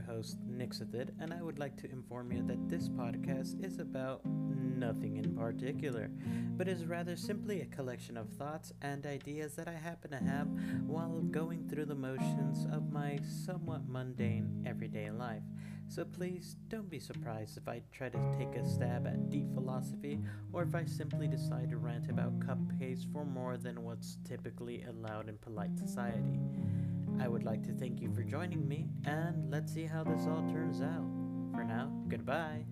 host, Nixithid, and I would like to inform you that this podcast is about nothing in particular, but is rather simply a collection of thoughts and ideas that I happen to have while going through the motions of my somewhat mundane everyday life. So please don't be surprised if I try to take a stab at deep philosophy or if I simply decide to rant about cupcakes for more than what's typically allowed in polite society. I would like to thank you for joining me, and let's see how this all turns out. For now, goodbye.